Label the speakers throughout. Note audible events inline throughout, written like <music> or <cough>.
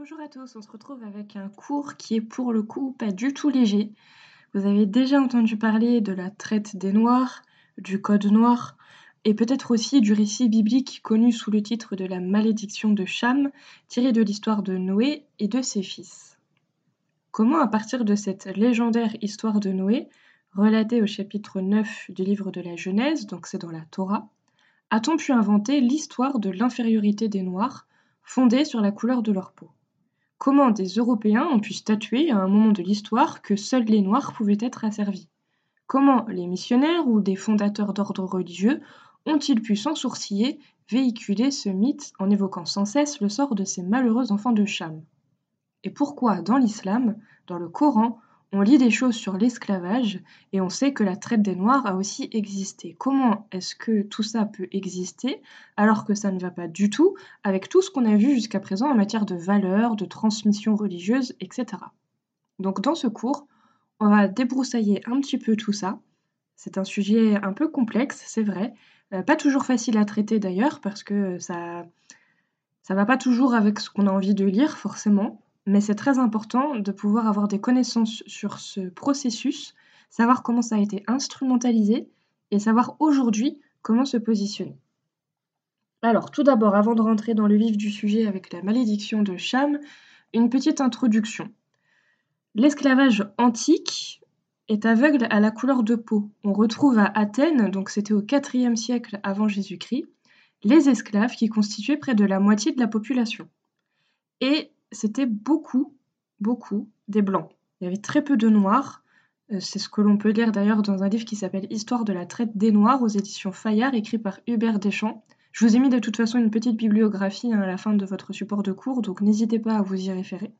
Speaker 1: Bonjour à tous, on se retrouve avec un cours qui est pour le coup pas du tout léger. Vous avez déjà entendu parler de la traite des Noirs, du Code noir, et peut-être aussi du récit biblique connu sous le titre de la malédiction de Cham, tiré de l'histoire de Noé et de ses fils. Comment, à partir de cette légendaire histoire de Noé, relatée au chapitre 9 du livre de la Genèse, donc c'est dans la Torah, a-t-on pu inventer l'histoire de l'infériorité des Noirs, fondée sur la couleur de leur peau? Comment des Européens ont pu statuer à un moment de l'histoire que seuls les Noirs pouvaient être asservis. Comment les missionnaires ou des fondateurs d'ordres religieux ont-ils pu sans sourciller véhiculer ce mythe en évoquant sans cesse le sort de ces malheureux enfants de Cham? Et pourquoi, dans l'islam, dans le Coran, on lit des choses sur l'esclavage et on sait que la traite des Noirs a aussi existé. Comment est-ce que tout ça peut exister alors que ça ne va pas du tout avec tout ce qu'on a vu jusqu'à présent en matière de valeurs, de transmission religieuse, etc. Donc dans ce cours, on va débroussailler un petit peu tout ça. C'est un sujet un peu complexe, c'est vrai. Euh, pas toujours facile à traiter d'ailleurs parce que ça ça va pas toujours avec ce qu'on a envie de lire forcément mais c'est très important de pouvoir avoir des connaissances sur ce processus, savoir comment ça a été instrumentalisé et savoir aujourd'hui comment se positionner. Alors, tout d'abord, avant de rentrer dans le vif du sujet avec la malédiction de Cham, une petite introduction. L'esclavage antique est aveugle à la couleur de peau. On retrouve à Athènes, donc c'était au IVe siècle avant Jésus-Christ, les esclaves qui constituaient près de la moitié de la population. Et c'était beaucoup, beaucoup des blancs. Il y avait très peu de noirs. Euh, c'est ce que l'on peut lire d'ailleurs dans un livre qui s'appelle Histoire de la traite des Noirs aux éditions Fayard, écrit par Hubert Deschamps. Je vous ai mis de toute façon une petite bibliographie hein, à la fin de votre support de cours, donc n'hésitez pas à vous y référer.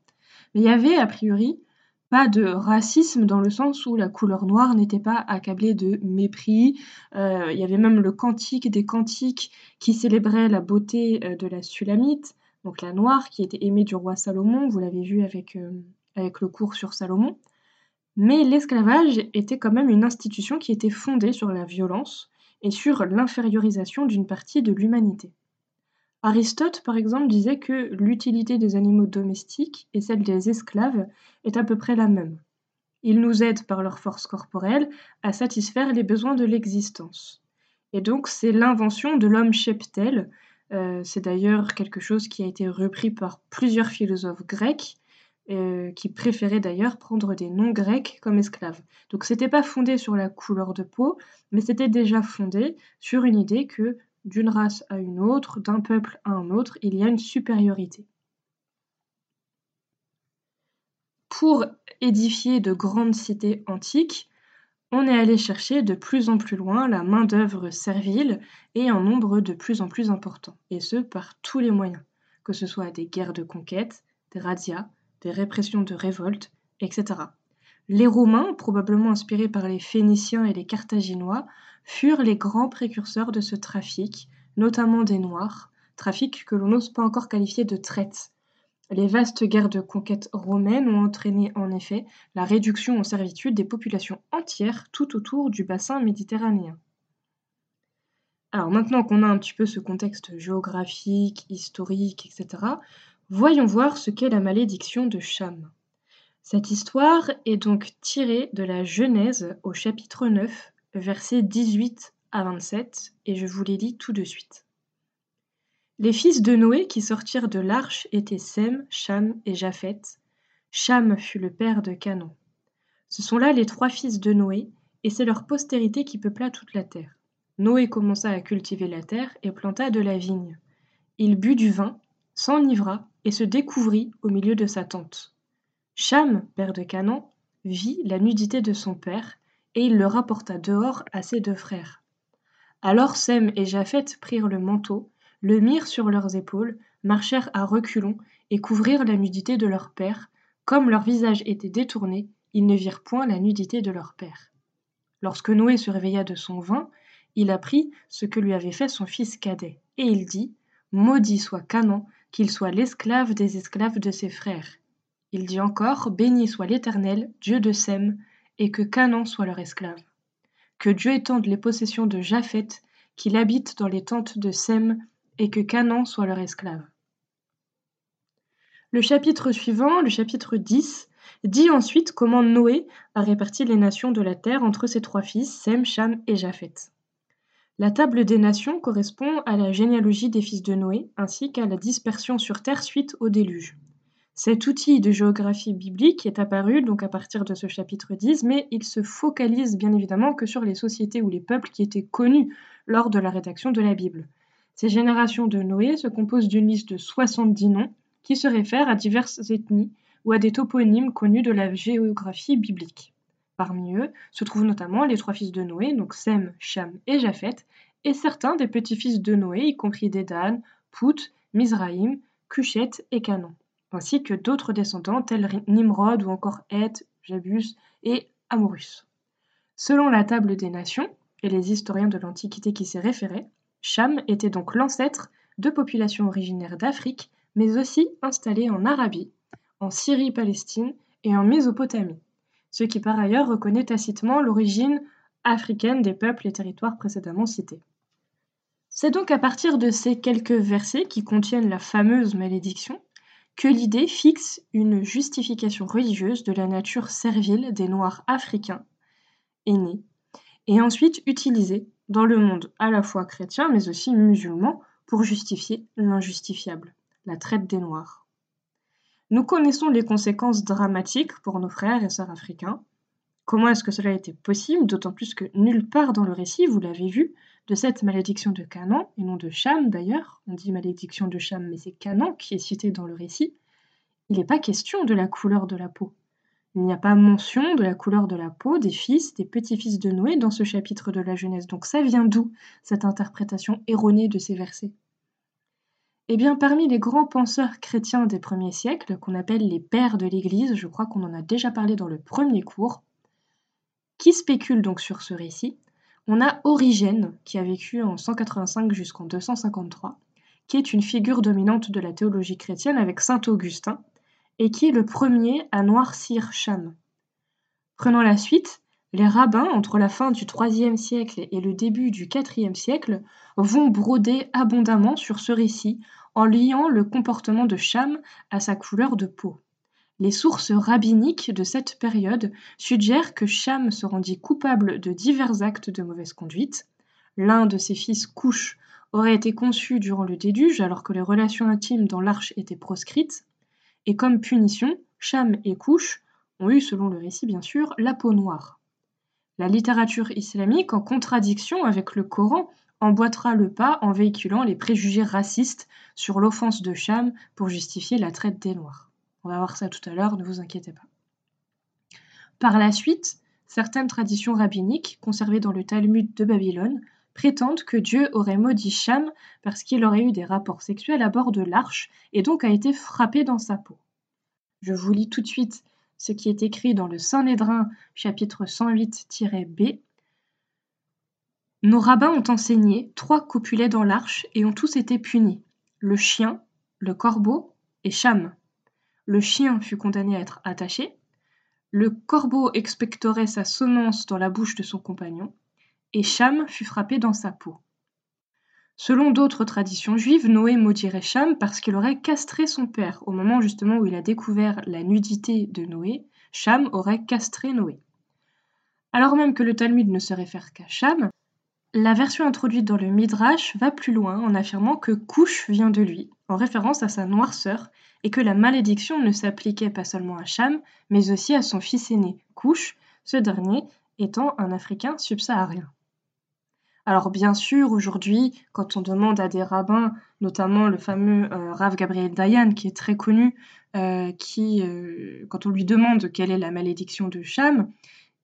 Speaker 1: Mais il y avait a priori pas de racisme dans le sens où la couleur noire n'était pas accablée de mépris. Euh, il y avait même le cantique des cantiques qui célébrait la beauté euh, de la Sulamite donc la noire qui était aimée du roi Salomon, vous l'avez vu avec, euh, avec le cours sur Salomon. Mais l'esclavage était quand même une institution qui était fondée sur la violence et sur l'infériorisation d'une partie de l'humanité. Aristote, par exemple, disait que l'utilité des animaux domestiques et celle des esclaves est à peu près la même. Ils nous aident par leur force corporelle à satisfaire les besoins de l'existence. Et donc c'est l'invention de l'homme cheptel euh, c'est d'ailleurs quelque chose qui a été repris par plusieurs philosophes grecs, euh, qui préféraient d'ailleurs prendre des noms grecs comme esclaves. Donc c'était pas fondé sur la couleur de peau, mais c'était déjà fondé sur une idée que d'une race à une autre, d'un peuple à un autre, il y a une supériorité. Pour édifier de grandes cités antiques, on est allé chercher de plus en plus loin la main-d'œuvre servile et en nombre de plus en plus important, et ce par tous les moyens, que ce soit des guerres de conquête, des razzias, des répressions de révoltes, etc. Les Romains, probablement inspirés par les Phéniciens et les Carthaginois, furent les grands précurseurs de ce trafic, notamment des Noirs, trafic que l'on n'ose pas encore qualifier de traite, les vastes guerres de conquête romaines ont entraîné en effet la réduction en servitude des populations entières tout autour du bassin méditerranéen. Alors maintenant qu'on a un petit peu ce contexte géographique, historique, etc., voyons voir ce qu'est la malédiction de Cham. Cette histoire est donc tirée de la Genèse au chapitre 9, versets 18 à 27, et je vous les lis tout de suite. Les fils de Noé qui sortirent de l'arche étaient Sem, Cham et Japheth. Cham fut le père de Canon. Ce sont là les trois fils de Noé, et c'est leur postérité qui peupla toute la terre. Noé commença à cultiver la terre et planta de la vigne. Il but du vin, s'enivra et se découvrit au milieu de sa tente. Cham, père de Canaan, vit la nudité de son père, et il le rapporta dehors à ses deux frères. Alors Sem et Japheth prirent le manteau, le mirent sur leurs épaules, marchèrent à reculons et couvrirent la nudité de leur père. Comme leur visage était détourné, ils ne virent point la nudité de leur père. Lorsque Noé se réveilla de son vin, il apprit ce que lui avait fait son fils cadet, et il dit Maudit soit Canaan, qu'il soit l'esclave des esclaves de ses frères. Il dit encore Béni soit l'Éternel, Dieu de Sem, et que Canaan soit leur esclave. Que Dieu étende les possessions de Japheth, qu'il habite dans les tentes de Sem, et que Canaan soit leur esclave. Le chapitre suivant, le chapitre 10, dit ensuite comment Noé a réparti les nations de la terre entre ses trois fils, Sem, Cham et Japheth. La table des nations correspond à la généalogie des fils de Noé, ainsi qu'à la dispersion sur terre suite au déluge. Cet outil de géographie biblique est apparu donc à partir de ce chapitre 10, mais il se focalise bien évidemment que sur les sociétés ou les peuples qui étaient connus lors de la rédaction de la Bible. Ces générations de Noé se composent d'une liste de 70 noms qui se réfèrent à diverses ethnies ou à des toponymes connus de la géographie biblique. Parmi eux se trouvent notamment les trois fils de Noé, donc Sem, Cham et Japheth, et certains des petits-fils de Noé, y compris Dédan, Pout, Mizraïm, Cuchet et Canon, ainsi que d'autres descendants tels Nimrod ou encore Heth, Jabus et Amorus. Selon la table des nations, et les historiens de l'Antiquité qui s'y référaient, Cham était donc l'ancêtre de populations originaires d'Afrique, mais aussi installées en Arabie, en Syrie-Palestine et en Mésopotamie ce qui par ailleurs reconnaît tacitement l'origine africaine des peuples et territoires précédemment cités. C'est donc à partir de ces quelques versets qui contiennent la fameuse malédiction que l'idée fixe une justification religieuse de la nature servile des Noirs africains née, et ensuite utilisée dans le monde à la fois chrétien mais aussi musulman pour justifier l'injustifiable, la traite des Noirs. Nous connaissons les conséquences dramatiques pour nos frères et sœurs africains. Comment est-ce que cela a été possible, d'autant plus que nulle part dans le récit, vous l'avez vu, de cette malédiction de Canaan, et non de Cham d'ailleurs, on dit malédiction de Cham, mais c'est Canaan qui est cité dans le récit, il n'est pas question de la couleur de la peau. Il n'y a pas mention de la couleur de la peau des fils, des petits-fils de Noé dans ce chapitre de la Genèse. Donc ça vient d'où, cette interprétation erronée de ces versets? Eh bien, parmi les grands penseurs chrétiens des premiers siècles, qu'on appelle les pères de l'Église, je crois qu'on en a déjà parlé dans le premier cours, qui spéculent donc sur ce récit, on a Origène, qui a vécu en 185 jusqu'en 253, qui est une figure dominante de la théologie chrétienne avec saint Augustin, et qui est le premier à noircir Cham. Prenant la suite, les rabbins, entre la fin du IIIe siècle et le début du IVe siècle, vont broder abondamment sur ce récit en liant le comportement de Cham à sa couleur de peau. Les sources rabbiniques de cette période suggèrent que Cham se rendit coupable de divers actes de mauvaise conduite. L'un de ses fils, Couche, aurait été conçu durant le déluge alors que les relations intimes dans l'arche étaient proscrites. Et comme punition, Cham et Couche ont eu, selon le récit bien sûr, la peau noire. La littérature islamique, en contradiction avec le Coran, emboîtera le pas en véhiculant les préjugés racistes sur l'offense de Cham pour justifier la traite des Noirs. On va voir ça tout à l'heure, ne vous inquiétez pas. Par la suite, certaines traditions rabbiniques, conservées dans le Talmud de Babylone, prétendent que Dieu aurait maudit Cham parce qu'il aurait eu des rapports sexuels à bord de l'arche et donc a été frappé dans sa peau. Je vous lis tout de suite ce qui est écrit dans le Saint-Nédrin, chapitre 108-B, nos rabbins ont enseigné trois copulets dans l'arche et ont tous été punis le chien, le corbeau et Cham. Le chien fut condamné à être attaché, le corbeau expectorait sa semence dans la bouche de son compagnon, et Cham fut frappé dans sa peau. Selon d'autres traditions juives, Noé maudirait Cham parce qu'il aurait castré son père. Au moment justement où il a découvert la nudité de Noé, Cham aurait castré Noé. Alors même que le Talmud ne se réfère qu'à Cham, la version introduite dans le Midrash va plus loin en affirmant que Couche vient de lui, en référence à sa noirceur, et que la malédiction ne s'appliquait pas seulement à Cham, mais aussi à son fils aîné, Couche, ce dernier étant un Africain subsaharien. Alors bien sûr, aujourd'hui, quand on demande à des rabbins, notamment le fameux euh, Rav Gabriel Dayan, qui est très connu, euh, euh, quand on lui demande quelle est la malédiction de Cham,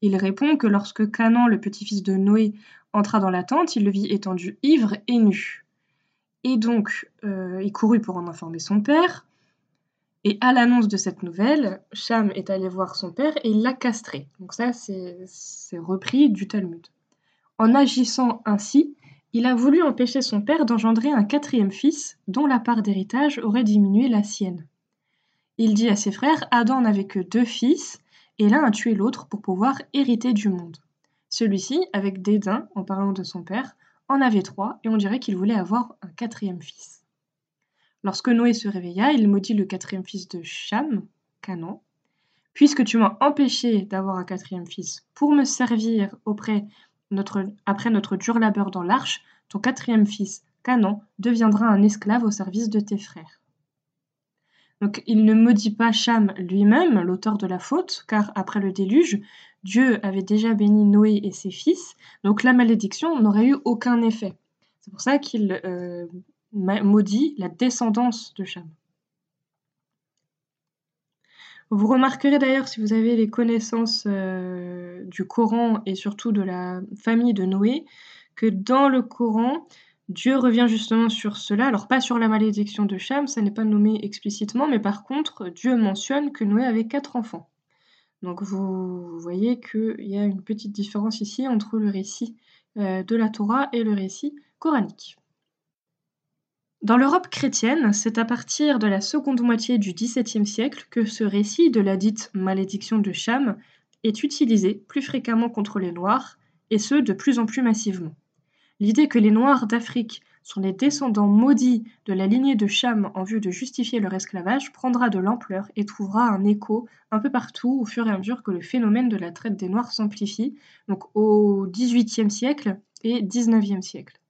Speaker 1: il répond que lorsque Canaan, le petit-fils de Noé, entra dans la tente, il le vit étendu, ivre et nu. Et donc, il courut pour en informer son père. Et à l'annonce de cette nouvelle, Cham est allé voir son père et l'a castré. Donc ça, c'est repris du Talmud. En agissant ainsi, il a voulu empêcher son père d'engendrer un quatrième fils dont la part d'héritage aurait diminué la sienne. Il dit à ses frères, Adam n'avait que deux fils, et l'un a tué l'autre pour pouvoir hériter du monde. Celui-ci, avec dédain en parlant de son père, en avait trois et on dirait qu'il voulait avoir un quatrième fils. Lorsque Noé se réveilla, il maudit le quatrième fils de Cham, Canaan. Puisque tu m'as empêché d'avoir un quatrième fils pour me servir auprès après notre dur labeur dans l'arche, ton quatrième fils, Canaan, deviendra un esclave au service de tes frères. Donc il ne maudit pas Cham lui-même, l'auteur de la faute, car après le déluge, Dieu avait déjà béni Noé et ses fils, donc la malédiction n'aurait eu aucun effet. C'est pour ça qu'il euh, maudit la descendance de Cham. Vous remarquerez d'ailleurs, si vous avez les connaissances euh, du Coran et surtout de la famille de Noé, que dans le Coran, Dieu revient justement sur cela, alors pas sur la malédiction de Cham, ça n'est pas nommé explicitement, mais par contre, Dieu mentionne que Noé avait quatre enfants. Donc vous voyez qu'il y a une petite différence ici entre le récit euh, de la Torah et le récit coranique. Dans l'Europe chrétienne, c'est à partir de la seconde moitié du XVIIe siècle que ce récit de la dite malédiction de Cham est utilisé plus fréquemment contre les Noirs, et ce de plus en plus massivement. L'idée que les Noirs d'Afrique sont les descendants maudits de la lignée de Cham en vue de justifier leur esclavage prendra de l'ampleur et trouvera un écho un peu partout au fur et à mesure que le phénomène de la traite des Noirs s'amplifie, donc au XVIIIe siècle et XIXe siècle.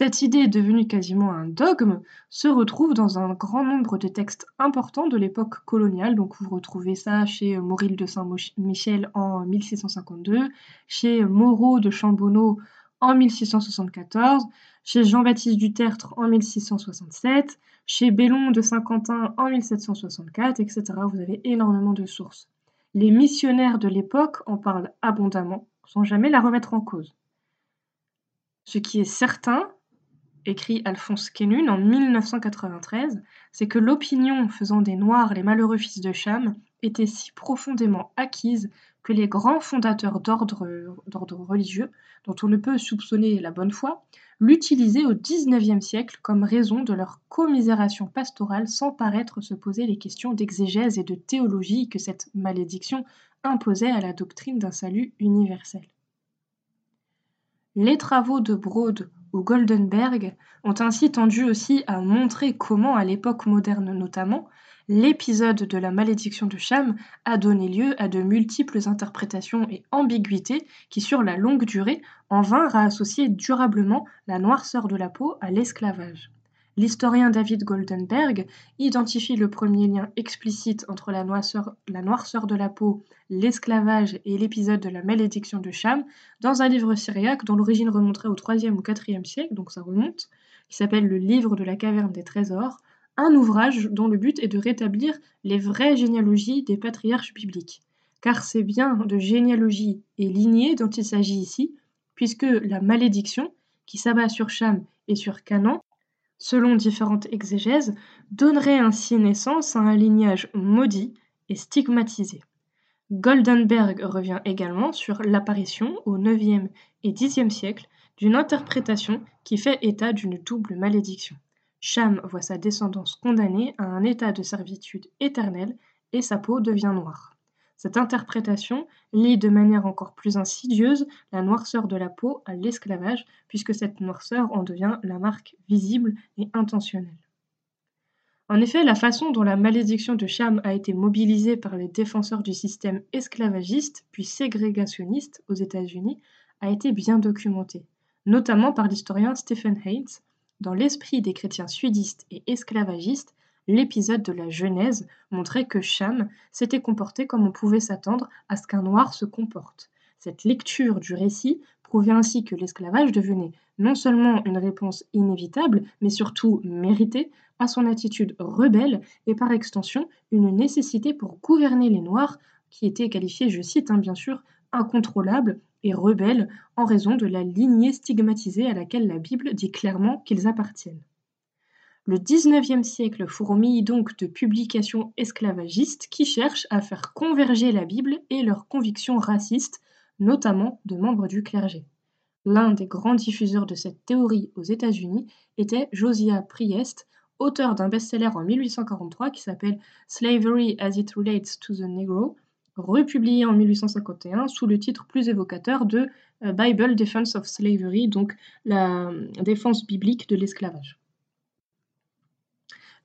Speaker 1: Cette idée, devenue quasiment un dogme, se retrouve dans un grand nombre de textes importants de l'époque coloniale. Donc vous retrouvez ça chez Mauril de Saint-Michel en 1652, chez Moreau de Chambonneau en 1674, chez Jean-Baptiste du Tertre en 1667, chez Bellon de Saint-Quentin en 1764, etc. Vous avez énormément de sources. Les missionnaires de l'époque en parlent abondamment, sans jamais la remettre en cause. Ce qui est certain, écrit Alphonse Quénune en 1993, c'est que l'opinion faisant des Noirs les malheureux fils de Cham était si profondément acquise que les grands fondateurs d'ordre religieux, dont on ne peut soupçonner la bonne foi, l'utilisaient au XIXe siècle comme raison de leur commisération pastorale sans paraître se poser les questions d'exégèse et de théologie que cette malédiction imposait à la doctrine d'un salut universel. Les travaux de Broad ou Goldenberg ont ainsi tendu aussi à montrer comment, à l'époque moderne notamment, l'épisode de la malédiction de Cham a donné lieu à de multiples interprétations et ambiguïtés qui, sur la longue durée, en vinrent à associer durablement la noirceur de la peau à l'esclavage. L'historien David Goldenberg identifie le premier lien explicite entre la noirceur, de la peau, l'esclavage et l'épisode de la malédiction de Cham dans un livre syriaque dont l'origine remonterait au 3e ou 4e siècle, donc ça remonte, qui s'appelle Le livre de la caverne des trésors, un ouvrage dont le but est de rétablir les vraies généalogies des patriarches bibliques. Car c'est bien de généalogie et lignée dont il s'agit ici, puisque la malédiction, qui s'abat sur Cham et sur Canaan, selon différentes exégèses, donnerait ainsi naissance à un lignage maudit et stigmatisé. Goldenberg revient également sur l'apparition au IXe et Xe siècle d'une interprétation qui fait état d'une double malédiction. Cham voit sa descendance condamnée à un état de servitude éternelle et sa peau devient noire. Cette interprétation lie de manière encore plus insidieuse la noirceur de la peau à l'esclavage, puisque cette noirceur en devient la marque visible et intentionnelle. En effet, la façon dont la malédiction de Cham a été mobilisée par les défenseurs du système esclavagiste puis ségrégationniste aux États-Unis a été bien documentée, notamment par l'historien Stephen Haynes, dans l'esprit des chrétiens sudistes et esclavagistes, l'épisode de la Genèse montrait que Cham s'était comporté comme on pouvait s'attendre à ce qu'un noir se comporte. Cette lecture du récit prouvait ainsi que l'esclavage devenait non seulement une réponse inévitable, mais surtout méritée à son attitude rebelle et par extension une nécessité pour gouverner les Noirs, qui étaient qualifiés, je cite hein, bien sûr, incontrôlables et rebelles en raison de la lignée stigmatisée à laquelle la Bible dit clairement qu'ils appartiennent. Le XIXe siècle fourmille donc de publications esclavagistes qui cherchent à faire converger la Bible et leurs convictions racistes, notamment de membres du clergé. L'un des grands diffuseurs de cette théorie aux États-Unis était Josiah Priest, auteur d'un best-seller en 1843 qui s'appelle Slavery as it relates to the Negro, republié en 1851 sous le titre plus évocateur de euh, Bible Defense of Slavery, donc la euh, défense biblique de l'esclavage.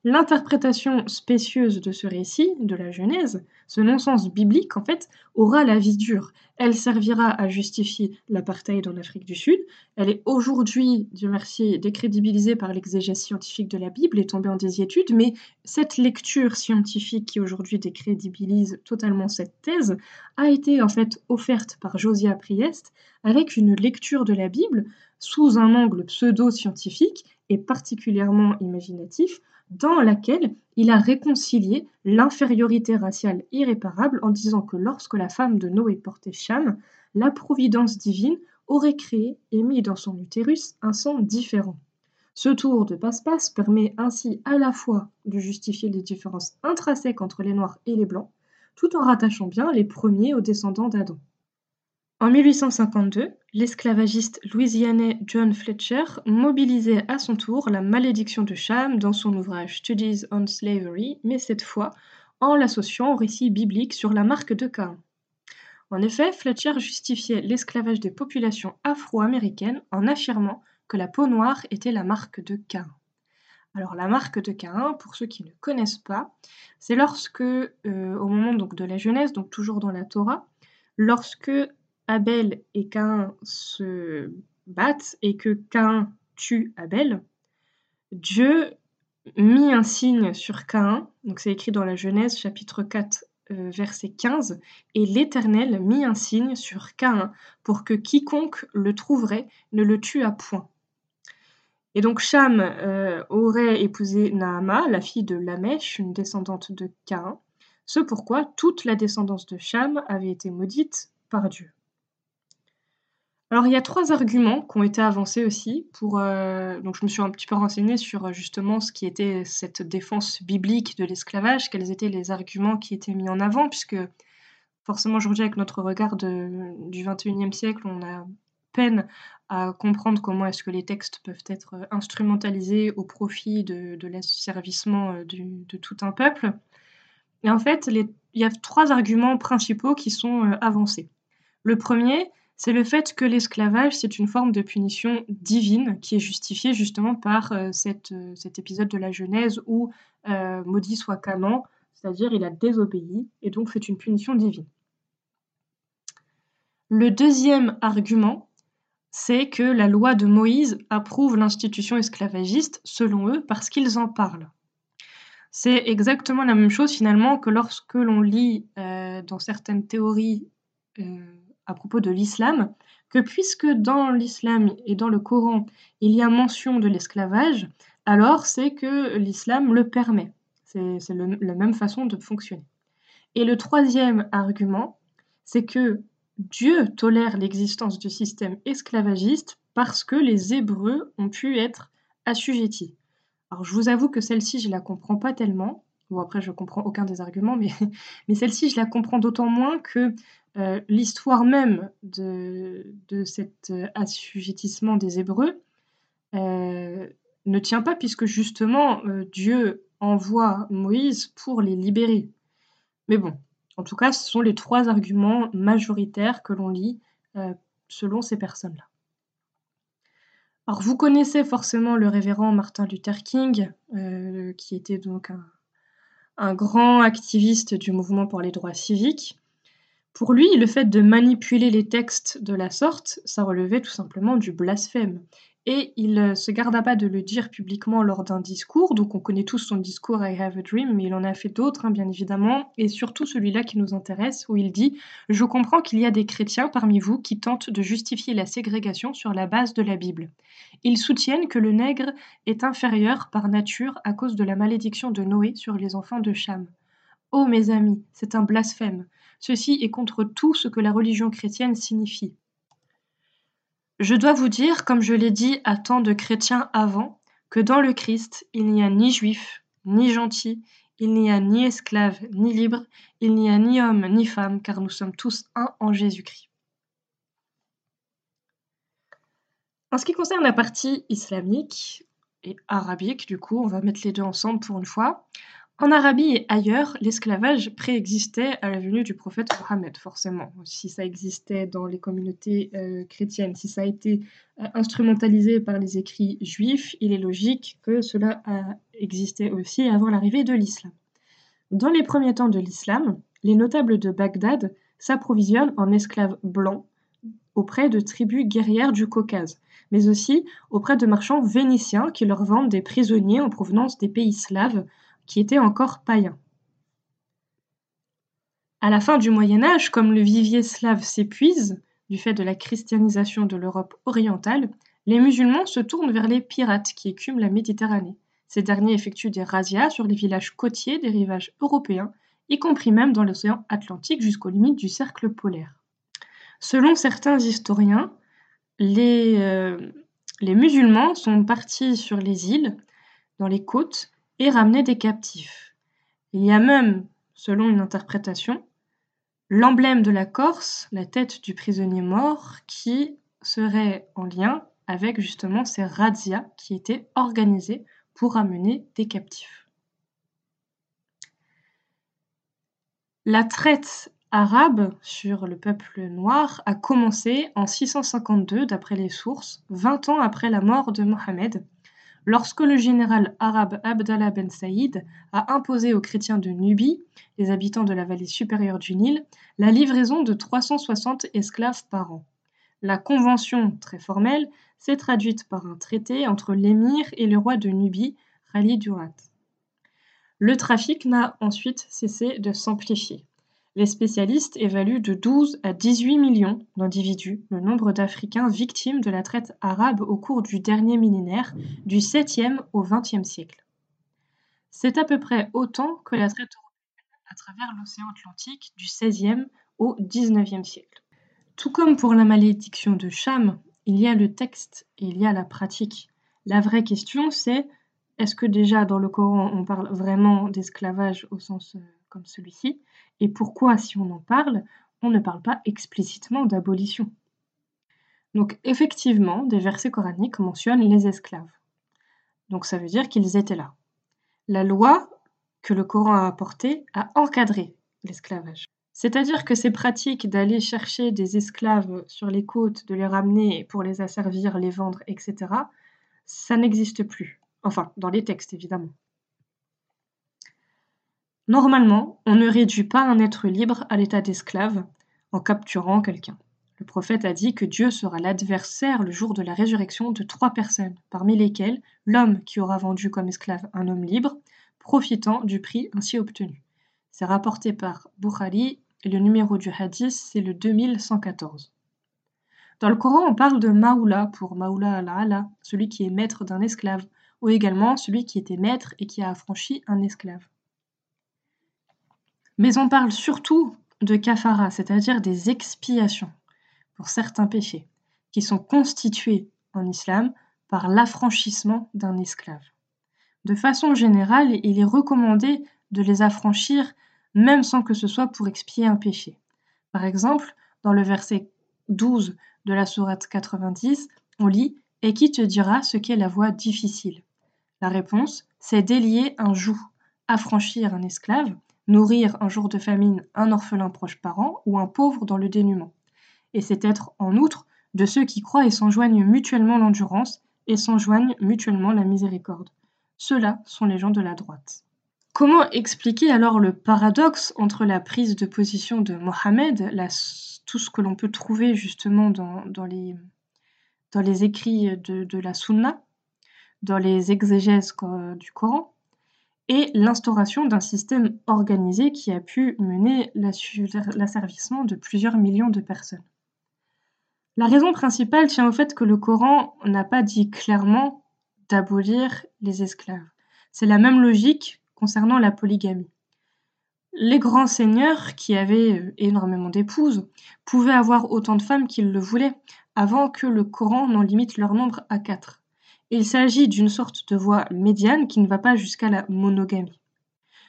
Speaker 1: L'interprétation spécieuse de ce récit, de la Genèse, ce non-sens biblique, en fait, aura la vie dure. Elle servira à justifier l'apartheid en Afrique du Sud. Elle est aujourd'hui, Dieu merci, décrédibilisée par l'exégèse scientifique de la Bible et tombée en désiétude, mais cette lecture scientifique qui aujourd'hui décrédibilise totalement cette thèse a été en fait offerte par Josiah Priest avec une lecture de la Bible sous un angle pseudo-scientifique et particulièrement imaginatif dans laquelle il a réconcilié l'infériorité raciale irréparable en disant que lorsque la femme de Noé portait Cham, la providence divine aurait créé et mis dans son utérus un sang différent. Ce tour de passe-passe permet ainsi à la fois de justifier les différences intrinsèques entre les noirs et les blancs, tout en rattachant bien les premiers aux descendants d'Adam. En 1852, l'esclavagiste louisianais John Fletcher mobilisait à son tour la malédiction de Cham dans son ouvrage Studies on Slavery, mais cette fois en l'associant au récit biblique sur la marque de Cain. En effet, Fletcher justifiait l'esclavage des populations afro-américaines en affirmant que la peau noire était la marque de Cain. Alors la marque de Cain, pour ceux qui ne connaissent pas, c'est lorsque, euh, au moment donc de la Genèse, donc toujours dans la Torah, lorsque Abel et Cain se battent et que Cain tue Abel, Dieu mit un signe sur Cain, donc c'est écrit dans la Genèse chapitre 4 euh, verset 15, et l'Éternel mit un signe sur Cain pour que quiconque le trouverait ne le tuât point. Et donc Cham euh, aurait épousé Naama, la fille de Lamèche, une descendante de Cain, ce pourquoi toute la descendance de Cham avait été maudite par Dieu. Alors il y a trois arguments qui ont été avancés aussi pour, euh, donc je me suis un petit peu renseignée sur, euh, justement ce qui était cette défense biblique de l'esclavage, quels étaient les arguments qui étaient mis en avant puisque forcément aujourd'hui avec notre regard du 21e siècle, on a peine à comprendre comment est-ce que les textes peuvent être, euh, instrumentalisés au profit de l'asservissement, de tout un peuple et en fait, il y a trois arguments principaux qui sont, avancés. Le premier c'est le fait que l'esclavage, c'est une forme de punition divine qui est justifiée justement par euh, euh, cet épisode de la Genèse où euh, maudit soit Canaan, c'est-à-dire il a désobéi et donc fait une punition divine. Le deuxième argument, c'est que la loi de Moïse approuve l'institution esclavagiste, selon eux, parce qu'ils en parlent. C'est exactement la même chose finalement que lorsque l'on lit dans certaines théories à propos de l'islam que puisque dans l'islam et dans le Coran, il y a mention de l'esclavage, alors c'est que l'islam le permet. C'est la même façon de fonctionner. Et le troisième argument, c'est que Dieu tolère l'existence du système esclavagiste parce que les Hébreux ont pu être assujettis. Alors je vous avoue que celle-ci, je la comprends pas tellement. Bon après, je comprends aucun des arguments, mais, <laughs> mais celle-ci, je la comprends d'autant moins que euh, l'histoire même de, cet euh, assujettissement des Hébreux euh, ne tient pas puisque justement Dieu envoie Moïse pour les libérer. Mais bon, en tout cas, ce sont les trois arguments majoritaires que l'on lit selon ces personnes-là. Alors vous connaissez forcément le révérend Martin Luther King, qui était donc un grand activiste du mouvement pour les droits civiques. Pour lui, le fait de manipuler les textes de la sorte, ça relevait tout simplement du blasphème. Et il ne se garda pas de le dire publiquement lors d'un discours, donc on connaît tous son discours I Have a Dream, mais il en a fait d'autres, hein, bien évidemment, et surtout celui-là qui nous intéresse, où il dit Je comprends qu'il y a des chrétiens parmi vous qui tentent de justifier la ségrégation sur la base de la Bible. Ils soutiennent que le nègre est inférieur par nature à cause de la malédiction de Noé sur les enfants de Cham. Oh mes amis, c'est un blasphème. Ceci est contre tout ce que la religion chrétienne signifie. Je dois vous dire, comme je l'ai dit à tant de chrétiens avant, que dans le Christ, il n'y a ni juif, ni gentil, il n'y a ni esclave, ni libre, il n'y a ni homme, ni femme, car nous sommes tous un en Jésus-Christ. En ce qui concerne la partie islamique et arabique, du coup, on va mettre les deux ensemble pour une fois. En Arabie et ailleurs, l'esclavage préexistait à la venue du prophète Mohammed, forcément. Si ça existait dans les communautés euh, chrétiennes, si ça a été euh, instrumentalisé par les écrits juifs, il est logique que cela a existé aussi avant l'arrivée de l'islam. Dans les premiers temps de l'islam, les notables de Bagdad s'approvisionnent en esclaves blancs auprès de tribus guerrières du Caucase, mais aussi auprès de marchands vénitiens qui leur vendent des prisonniers en provenance des pays slaves qui étaient encore païens. À la fin du Moyen Âge, comme le vivier slave s'épuise, du fait de la christianisation de l'Europe orientale, les musulmans se tournent vers les pirates qui écument la Méditerranée. Ces derniers effectuent des razzias sur les villages côtiers des rivages européens, y compris même dans l'océan Atlantique jusqu'aux limites du cercle polaire. Selon certains historiens, les, euh, les musulmans sont partis sur les îles, dans les côtes, et ramener des captifs. Il y a même, selon une interprétation, l'emblème de la Corse, la tête du prisonnier mort, qui serait en lien avec justement ces razzias qui étaient organisées pour ramener des captifs. La traite arabe sur le peuple noir a commencé en 652 d'après les sources, 20 ans après la mort de Mohammed, Lorsque le général arabe Abdallah Ben Saïd a imposé aux chrétiens de Nubie, les habitants de la vallée supérieure du Nil, la livraison de 360 esclaves par an. La convention, très formelle, s'est traduite par un traité entre l'émir et le roi de Nubie, Rali Durat. Le trafic n'a ensuite cessé de s'amplifier. Les spécialistes évaluent de 12 à 18 millions d'individus le nombre d'Africains victimes de la traite arabe au cours du dernier millénaire, du 7e au 20e siècle. C'est à peu près autant que la traite européenne à travers l'océan Atlantique du 16e au 19e siècle. Tout comme pour la malédiction de Cham, il y a le texte et il y a la pratique. La vraie question, c'est est-ce que déjà dans le Coran on parle vraiment d'esclavage au sens euh, comme celui-ci? Et pourquoi, si on en parle, on ne parle pas explicitement d'abolition? Donc effectivement, des versets coraniques mentionnent les esclaves. Donc ça veut dire qu'ils étaient là. La loi que le Coran a apportée a encadré l'esclavage. C'est-à-dire que ces pratiques d'aller chercher des esclaves sur les côtes, de les ramener pour les asservir, les vendre, etc., ça n'existe plus. Enfin, dans les textes, évidemment. Normalement, on ne réduit pas un être libre à l'état d'esclave en capturant quelqu'un. Le prophète a dit que Dieu sera l'adversaire le jour de la résurrection de trois personnes, parmi lesquelles l'homme qui aura vendu comme esclave un homme libre, profitant du prix ainsi obtenu. C'est rapporté par Bukhari et le numéro du hadith, c'est le 2114. Dans le Coran, on parle de Maoula pour Maoula al-Ala, celui qui est maître d'un esclave, ou également celui qui était maître et qui a affranchi un esclave. Mais on parle surtout de kafara, c'est-à-dire des expiations pour certains péchés, qui sont constitués en islam par l'affranchissement d'un esclave. De façon générale, il est recommandé de les affranchir même sans que ce soit pour expier un péché. Par exemple, dans le verset 12 de la sourate 90, on lit Et qui te dira ce qu'est la voie difficile? La réponse, c'est délier un joug, affranchir un esclave, nourrir un jour de famine un orphelin proche parent ou un pauvre dans le dénuement. Et c'est être, en outre, de ceux qui croient et s'enjoignent mutuellement l'endurance et s'enjoignent mutuellement la miséricorde. Ceux-là sont les gens de la droite. Comment expliquer alors le paradoxe entre la prise de position de Mohammed, tout ce que l'on peut trouver justement dans, les, écrits de, de, la Sunna, dans les exégèses du Coran, et l'instauration d'un système organisé qui a pu mener l'asservissement de plusieurs millions de personnes. La raison principale tient au fait que le Coran n'a pas dit clairement d'abolir les esclaves. C'est la même logique concernant la polygamie. Les grands seigneurs, qui avaient euh, énormément d'épouses, pouvaient avoir autant de femmes qu'ils le voulaient, avant que le Coran n'en limite leur nombre à quatre. Il s'agit d'une sorte de voie médiane qui ne va pas jusqu'à la monogamie.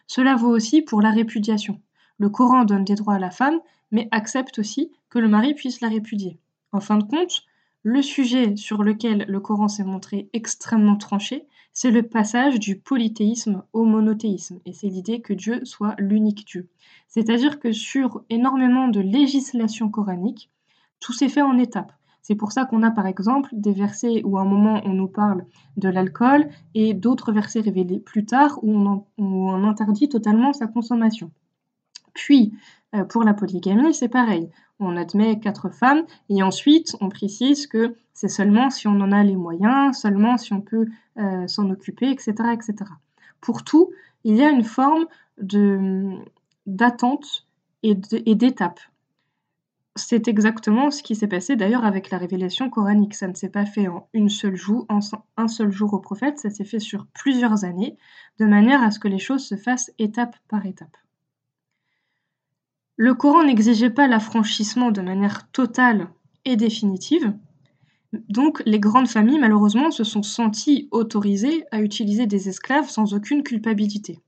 Speaker 1: Cela vaut aussi pour la répudiation. Le Coran donne des droits à la femme, mais accepte aussi que le mari puisse la répudier. En fin de compte, le sujet sur lequel le Coran s'est montré extrêmement tranché, c'est le passage du polythéisme au monothéisme, et c'est l'idée que Dieu soit l'unique Dieu. C'est-à-dire que sur énormément de législation coranique, tout s'est fait en étapes. C'est pour ça qu'on a par exemple des versets où à un moment on nous parle de l'alcool et d'autres versets révélés plus tard où on, interdit totalement sa consommation. Puis, euh, pour la polygamie, c'est pareil. On admet quatre femmes et ensuite on précise que c'est seulement si on en a les moyens, seulement si on peut euh, s'en occuper, etc., etc. Pour tout, il y a une forme d'attente et d'étape. C'est exactement ce qui s'est passé d'ailleurs avec la révélation coranique. Ça ne s'est pas fait en en un seul jour au prophète, ça s'est fait sur plusieurs années, de manière à ce que les choses se fassent étape par étape. Le Coran n'exigeait pas l'affranchissement de manière totale et définitive, donc les grandes familles malheureusement se sont senties autorisées à utiliser des esclaves sans aucune culpabilité.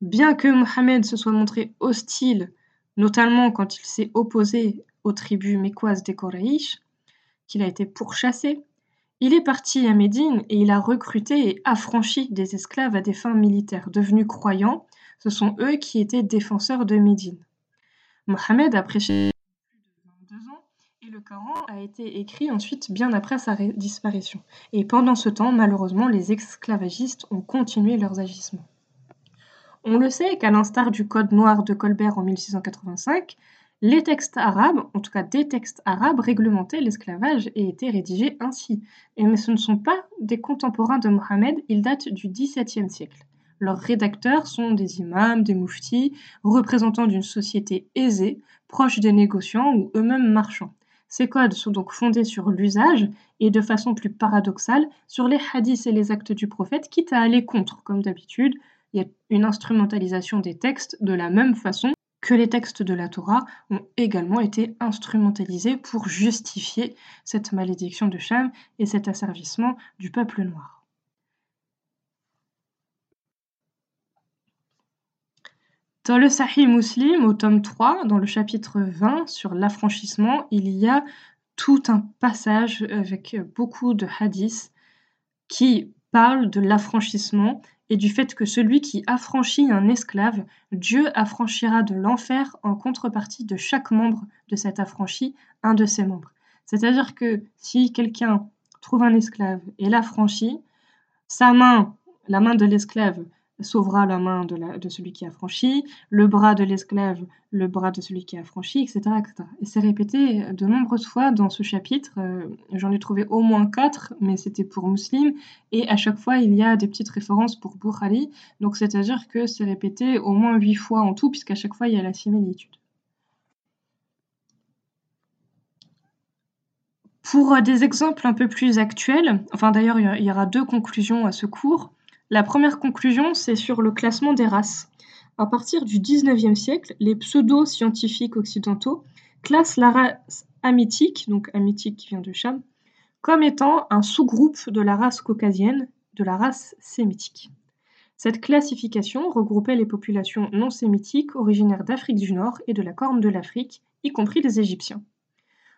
Speaker 1: Bien que Mohammed se soit montré hostile, notamment quand il s'est opposé aux tribus mécoises des Koraïch, qu'il a été pourchassé, il est parti à Médine et il a recruté et affranchi des esclaves à des fins militaires. Devenus croyants, ce sont eux qui étaient défenseurs de Médine. Mohammed a prêché plus de 22 ans et le Coran a été écrit ensuite bien après sa disparition. Et pendant ce temps, malheureusement, les esclavagistes ont continué leurs agissements. On le sait qu'à l'instar du Code noir de Colbert en 1685, les textes arabes, en tout cas des textes arabes, réglementaient l'esclavage et étaient rédigés ainsi. Et mais ce ne sont pas des contemporains de Mohammed, ils datent du XVIIe siècle. Leurs rédacteurs sont des imams, des mouftis, représentants d'une société aisée, proche des négociants ou eux-mêmes marchands. Ces codes sont donc fondés sur l'usage et de façon plus paradoxale sur les hadiths et les actes du prophète, quitte à aller contre, comme d'habitude. Il y a une instrumentalisation des textes de la même façon que les textes de la Torah ont également été instrumentalisés pour justifier cette malédiction de Cham et cet asservissement du peuple noir. Dans le Sahih Muslim, au tome 3, dans le chapitre 20 sur l'affranchissement, il y a tout un passage avec beaucoup de hadiths qui parlent de l'affranchissement et du fait que celui qui affranchit un esclave, Dieu affranchira de l'enfer en contrepartie de chaque membre de cet affranchi un de ses membres. C'est-à-dire que si quelqu'un trouve un esclave et l'affranchit, sa main, la main de l'esclave, sauvera la main de, celui qui a franchi, le bras de l'esclave, le bras de celui qui a franchi, etc. Et c'est répété de nombreuses fois dans ce chapitre. Euh, j'en ai trouvé au moins quatre, mais c'était pour Muslim. Et à chaque fois, il y a des petites références pour Bukhari. Donc c'est-à-dire que c'est répété au moins huit fois en tout, puisqu'à chaque fois, il y a la similitude. Pour des exemples un peu plus actuels, enfin d'ailleurs il y aura deux conclusions à ce cours. La première conclusion, c'est sur le classement des races. À partir du XIXe siècle, les pseudo-scientifiques occidentaux classent la race hamitique, donc hamitique qui vient de Cham, comme étant un sous-groupe de la race caucasienne, de la race sémitique. Cette classification regroupait les populations non sémitiques originaires d'Afrique du Nord et de la Corne de l'Afrique, y compris les Égyptiens.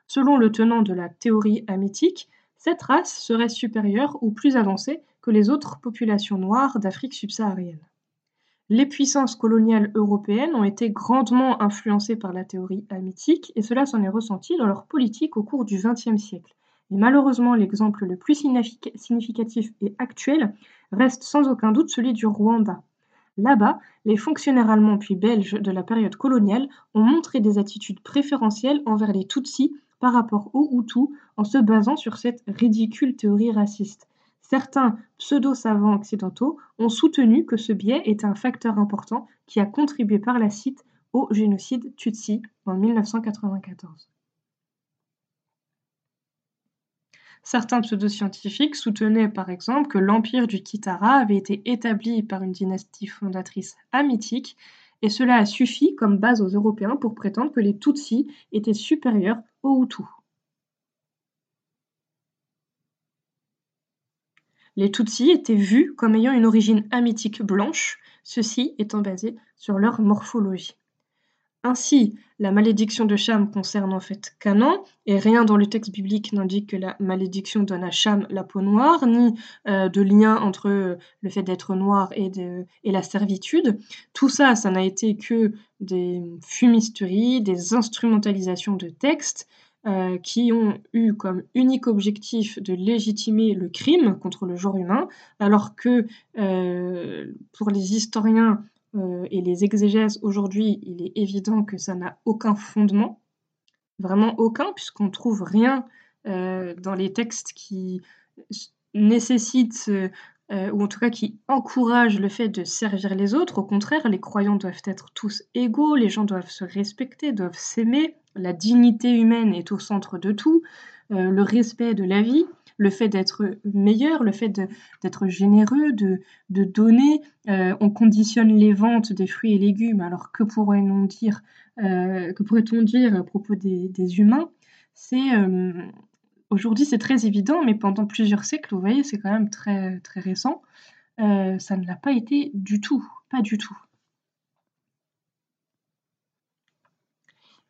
Speaker 1: Selon le tenant de la théorie hamitique, cette race serait supérieure ou plus avancée les autres populations noires d'Afrique subsaharienne. Les puissances coloniales européennes ont été grandement influencées par la théorie hamitique et cela s'en est ressenti dans leur politique au cours du XXe siècle. Et malheureusement, l'exemple le plus significatif et actuel reste sans aucun doute celui du Rwanda. Là-bas, les fonctionnaires allemands puis belges de la période coloniale ont montré des attitudes préférentielles envers les Tutsis par rapport aux Hutus en se basant sur cette ridicule théorie raciste. Certains pseudo-savants occidentaux ont soutenu que ce biais était un facteur important qui a contribué par la suite au génocide Tutsi en 1994. Certains pseudo-scientifiques soutenaient par exemple que l'empire du Kitara avait été établi par une dynastie fondatrice hamitique et cela a suffi comme base aux Européens pour prétendre que les Tutsis étaient supérieurs aux Hutus. Les Tutsis étaient vus comme ayant une origine hamitique blanche, ceci étant basé sur leur morphologie. Ainsi, la malédiction de Cham concerne en fait Canaan, et rien dans le texte biblique n'indique que la malédiction donne à Cham la peau noire, ni euh, de lien entre le fait d'être noir et la servitude. Tout ça, ça n'a été que des fumisteries, des instrumentalisations de textes, euh, qui ont eu comme unique objectif de légitimer le crime contre le genre humain, alors que euh, pour les historiens euh, et les exégèses aujourd'hui, il est évident que ça n'a aucun fondement, vraiment aucun, puisqu'on trouve rien dans les textes qui nécessitent ou en tout cas qui encouragent le fait de servir les autres. Au contraire, les croyants doivent être tous égaux, les gens doivent se respecter, doivent s'aimer, la dignité humaine est au centre de tout, euh, le respect de la vie, le fait d'être meilleur, le fait d'être généreux, de, donner. Euh, on conditionne les ventes des fruits et légumes, alors que pourrait-on dire, euh, à propos des, humains? C'est aujourd'hui c'est très évident, mais pendant plusieurs siècles, vous voyez, c'est quand même très très récent. ça ne l'a pas été du tout, pas du tout.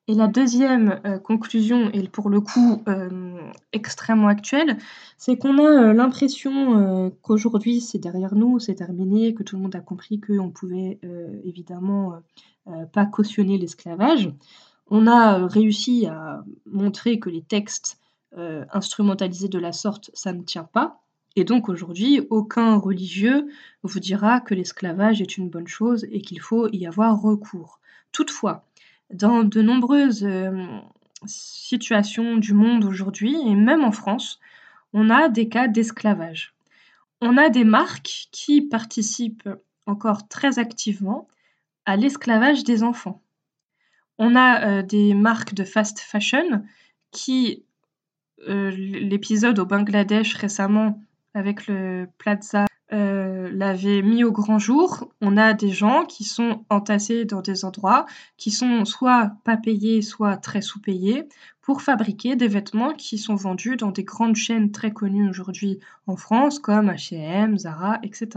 Speaker 1: Et la deuxième euh, conclusion, et pour le coup euh, extrêmement actuelle, c'est qu'on a euh, l'impression qu'aujourd'hui c'est derrière nous, c'est terminé, que tout le monde a compris qu'on pouvait évidemment pas cautionner l'esclavage. On a réussi à montrer que les textes instrumentalisés de la sorte, ça ne tient pas. Et donc aujourd'hui, aucun religieux vous dira que l'esclavage est une bonne chose et qu'il faut y avoir recours. Toutefois, dans de nombreuses euh, situations du monde aujourd'hui, et même en France, on a des cas d'esclavage. On a des marques qui participent encore très activement à l'esclavage des enfants. On a euh, des marques de fast fashion qui, euh, l'épisode au Bangladesh récemment avec le Plaza euh, l'avait mis au grand jour, on a des gens qui sont entassés dans des endroits qui sont soit pas payés, soit très sous-payés pour fabriquer des vêtements qui sont vendus dans des grandes chaînes très connues aujourd'hui en France comme H&M, Zara, etc.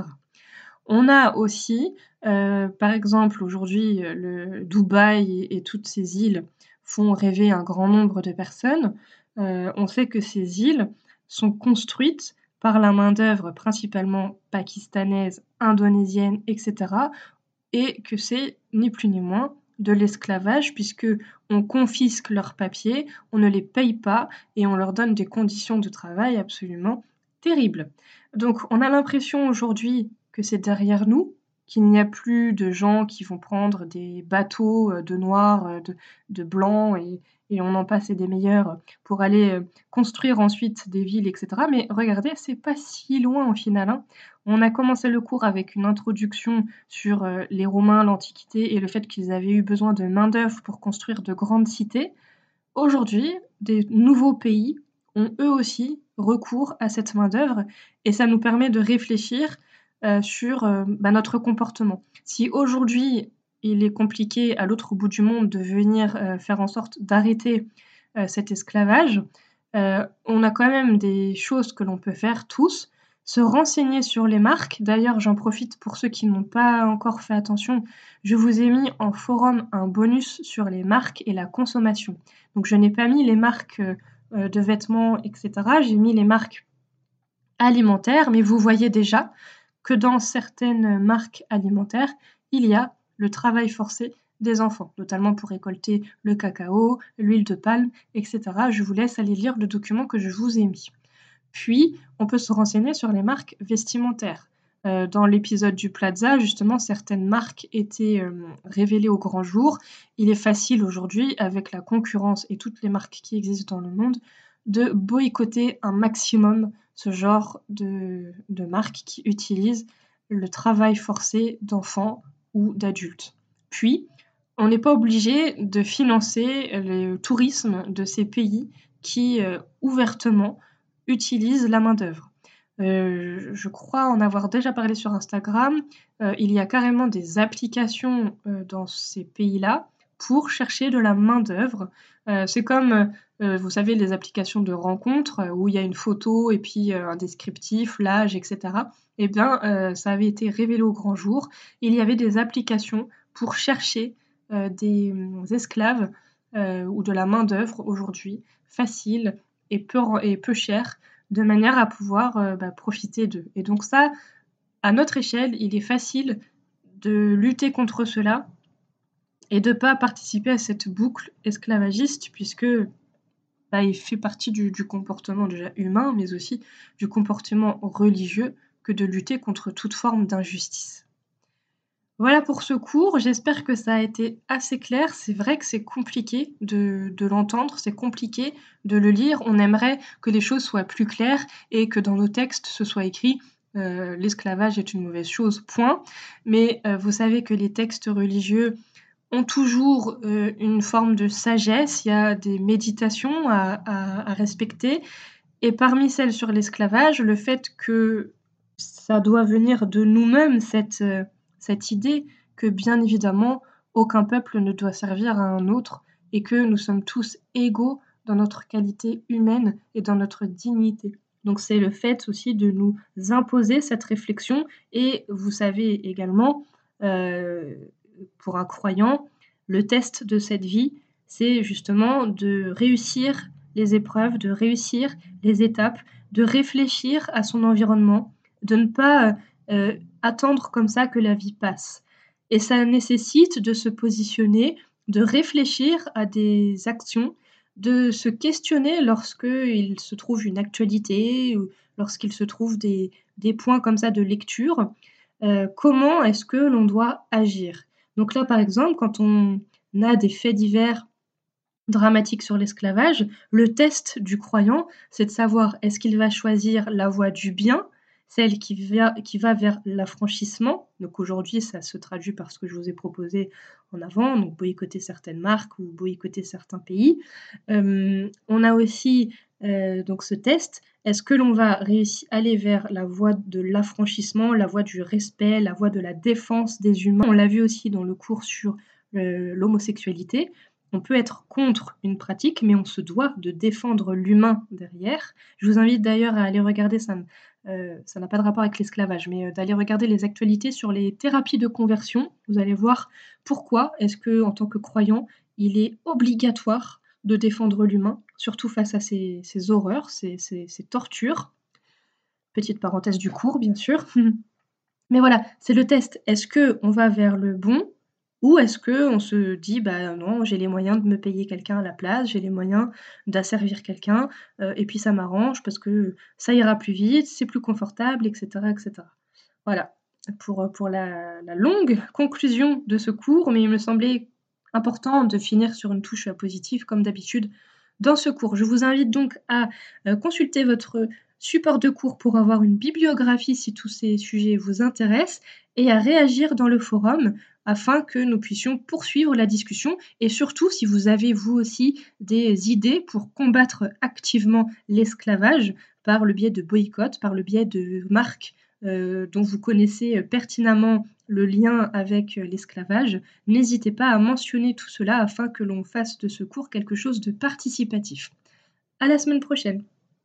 Speaker 1: On a aussi, euh, par exemple, aujourd'hui, le Dubaï et, toutes ces îles font rêver un grand nombre de personnes. Euh, on sait que ces îles sont construites par la main-d'œuvre principalement pakistanaise, indonésienne, etc. Et que c'est ni plus ni moins de l'esclavage puisque on confisque leurs papiers, on ne les paye pas et on leur donne des conditions de travail absolument terribles. Donc on a l'impression aujourd'hui que c'est derrière nous, qu'il n'y a plus de gens qui vont prendre des bateaux euh, de noirs, euh, de, de blancs et, et on en passe et des meilleurs pour aller euh, construire ensuite des villes, etc. Mais regardez, c'est pas si loin au final. Hein. On a commencé le cours avec une introduction sur euh, les Romains, l'Antiquité et le fait qu'ils avaient eu besoin de main-d'œuvre pour construire de grandes cités. Aujourd'hui, des nouveaux pays ont eux aussi recours à cette main-d'œuvre et ça nous permet de réfléchir euh, sur bah, notre comportement. Si aujourd'hui il est compliqué à l'autre bout du monde de venir euh, faire en sorte d'arrêter euh, cet esclavage, euh, on a quand même des choses que l'on peut faire tous. Se renseigner sur les marques. D'ailleurs, j'en profite pour ceux qui n'ont pas encore fait attention. Je vous ai mis en forum un bonus sur les marques et la consommation. Donc, je n'ai pas mis les marques de vêtements, etc. J'ai mis les marques alimentaires, mais vous voyez déjà que dans certaines marques alimentaires, il y a le travail forcé des enfants, notamment pour récolter le cacao, l'huile de palme, etc. Je vous laisse aller lire le document que je vous ai mis. Puis, on peut se renseigner sur les marques vestimentaires. Euh, dans l'épisode du Plaza, justement, certaines marques étaient euh, révélées au grand jour. Il est facile aujourd'hui, avec la concurrence et toutes les marques qui existent dans le monde, de boycotter un maximum ce genre de, de marques qui utilisent le travail forcé d'enfants ou d'adultes. Puis, on n'est pas obligé de financer le tourisme de ces pays qui euh, ouvertement utilisent la main-d'œuvre. Euh, je crois en avoir déjà parlé sur Instagram. Euh, il y a carrément des applications dans ces pays-là pour chercher de la main-d'œuvre. c'est comme, vous savez, les applications de rencontres où il y a une photo et puis un descriptif, l'âge, etc eh bien, euh, ça avait été révélé au grand jour. Il y avait des applications pour chercher des esclaves ou de la main-d'œuvre aujourd'hui, facile et peu, et peu chère, de manière à pouvoir bah, profiter d'eux. Et donc ça, à notre échelle, il est facile de lutter contre cela et de ne pas participer à cette boucle esclavagiste, puisque bah, il fait partie du, comportement déjà humain, mais aussi du comportement religieux, que de lutter contre toute forme d'injustice. Voilà pour ce cours, j'espère que ça a été assez clair. C'est vrai que c'est compliqué de, l'entendre, c'est compliqué de le lire. On aimerait que les choses soient plus claires et que dans nos textes ce soit écrit euh, l'esclavage est une mauvaise chose, point. Mais euh, vous savez que les textes religieux ont toujours euh, une forme de sagesse, il y a des méditations à, respecter. Et parmi celles sur l'esclavage, le fait que ça doit venir de nous-mêmes, cette, euh, cette idée que bien évidemment, aucun peuple ne doit servir à un autre et que nous sommes tous égaux dans notre qualité humaine et dans notre dignité. Donc c'est le fait aussi de nous imposer cette réflexion et vous savez également euh, pour un croyant, le test de cette vie, c'est justement de réussir les épreuves, de réussir les étapes, de réfléchir à son environnement, de ne pas euh, attendre comme ça que la vie passe. Et ça nécessite de se positionner, de réfléchir à des actions, de se questionner lorsqu'il se trouve une actualité ou lorsqu'il se trouve des, points comme ça de lecture. Euh, comment est-ce que l'on doit agir? Donc là, par exemple, quand on a des faits divers dramatiques sur l'esclavage, le test du croyant, c'est de savoir est-ce qu'il va choisir la voie du bien, celle qui va, qui va vers l'affranchissement. Donc aujourd'hui, ça se traduit par ce que je vous ai proposé en avant, donc boycotter certaines marques ou boycotter certains pays. Euh, on a aussi euh, donc ce test, est-ce que l'on va aller vers la voie de l'affranchissement, la voie du respect, la voie de la défense des humains? On l'a vu aussi dans le cours sur euh, l'homosexualité. On peut être contre une pratique, mais on se doit de défendre l'humain derrière. Je vous invite d'ailleurs à aller regarder, ça euh, ça n'a pas de rapport avec l'esclavage, mais d'aller regarder les actualités sur les thérapies de conversion. Vous allez voir pourquoi est-ce que, en tant que croyant, il est obligatoire de défendre l'humain, surtout face à ces, horreurs, ces, tortures. Petite parenthèse du cours, bien sûr. <laughs> Mais voilà, c'est le test. Est-ce que on va vers le bon ou est-ce que on se dit bah non, j'ai les moyens de me payer quelqu'un à la place, j'ai les moyens d'asservir quelqu'un euh, et puis ça m'arrange parce que ça ira plus vite, c'est plus confortable, etc., etc. Voilà pour, la, la longue conclusion de ce cours, mais il me semblait important de finir sur une touche positive comme d'habitude dans ce cours. Je vous invite donc à euh, consulter votre support de cours pour avoir une bibliographie si tous ces sujets vous intéressent et à réagir dans le forum afin que nous puissions poursuivre la discussion et surtout si vous avez vous aussi des idées pour combattre activement l'esclavage par le biais de boycott, par le biais de marques dont vous connaissez pertinemment le lien avec euh, l'esclavage, n'hésitez pas à mentionner tout cela afin que l'on fasse de ce cours quelque chose de participatif. À la semaine prochaine!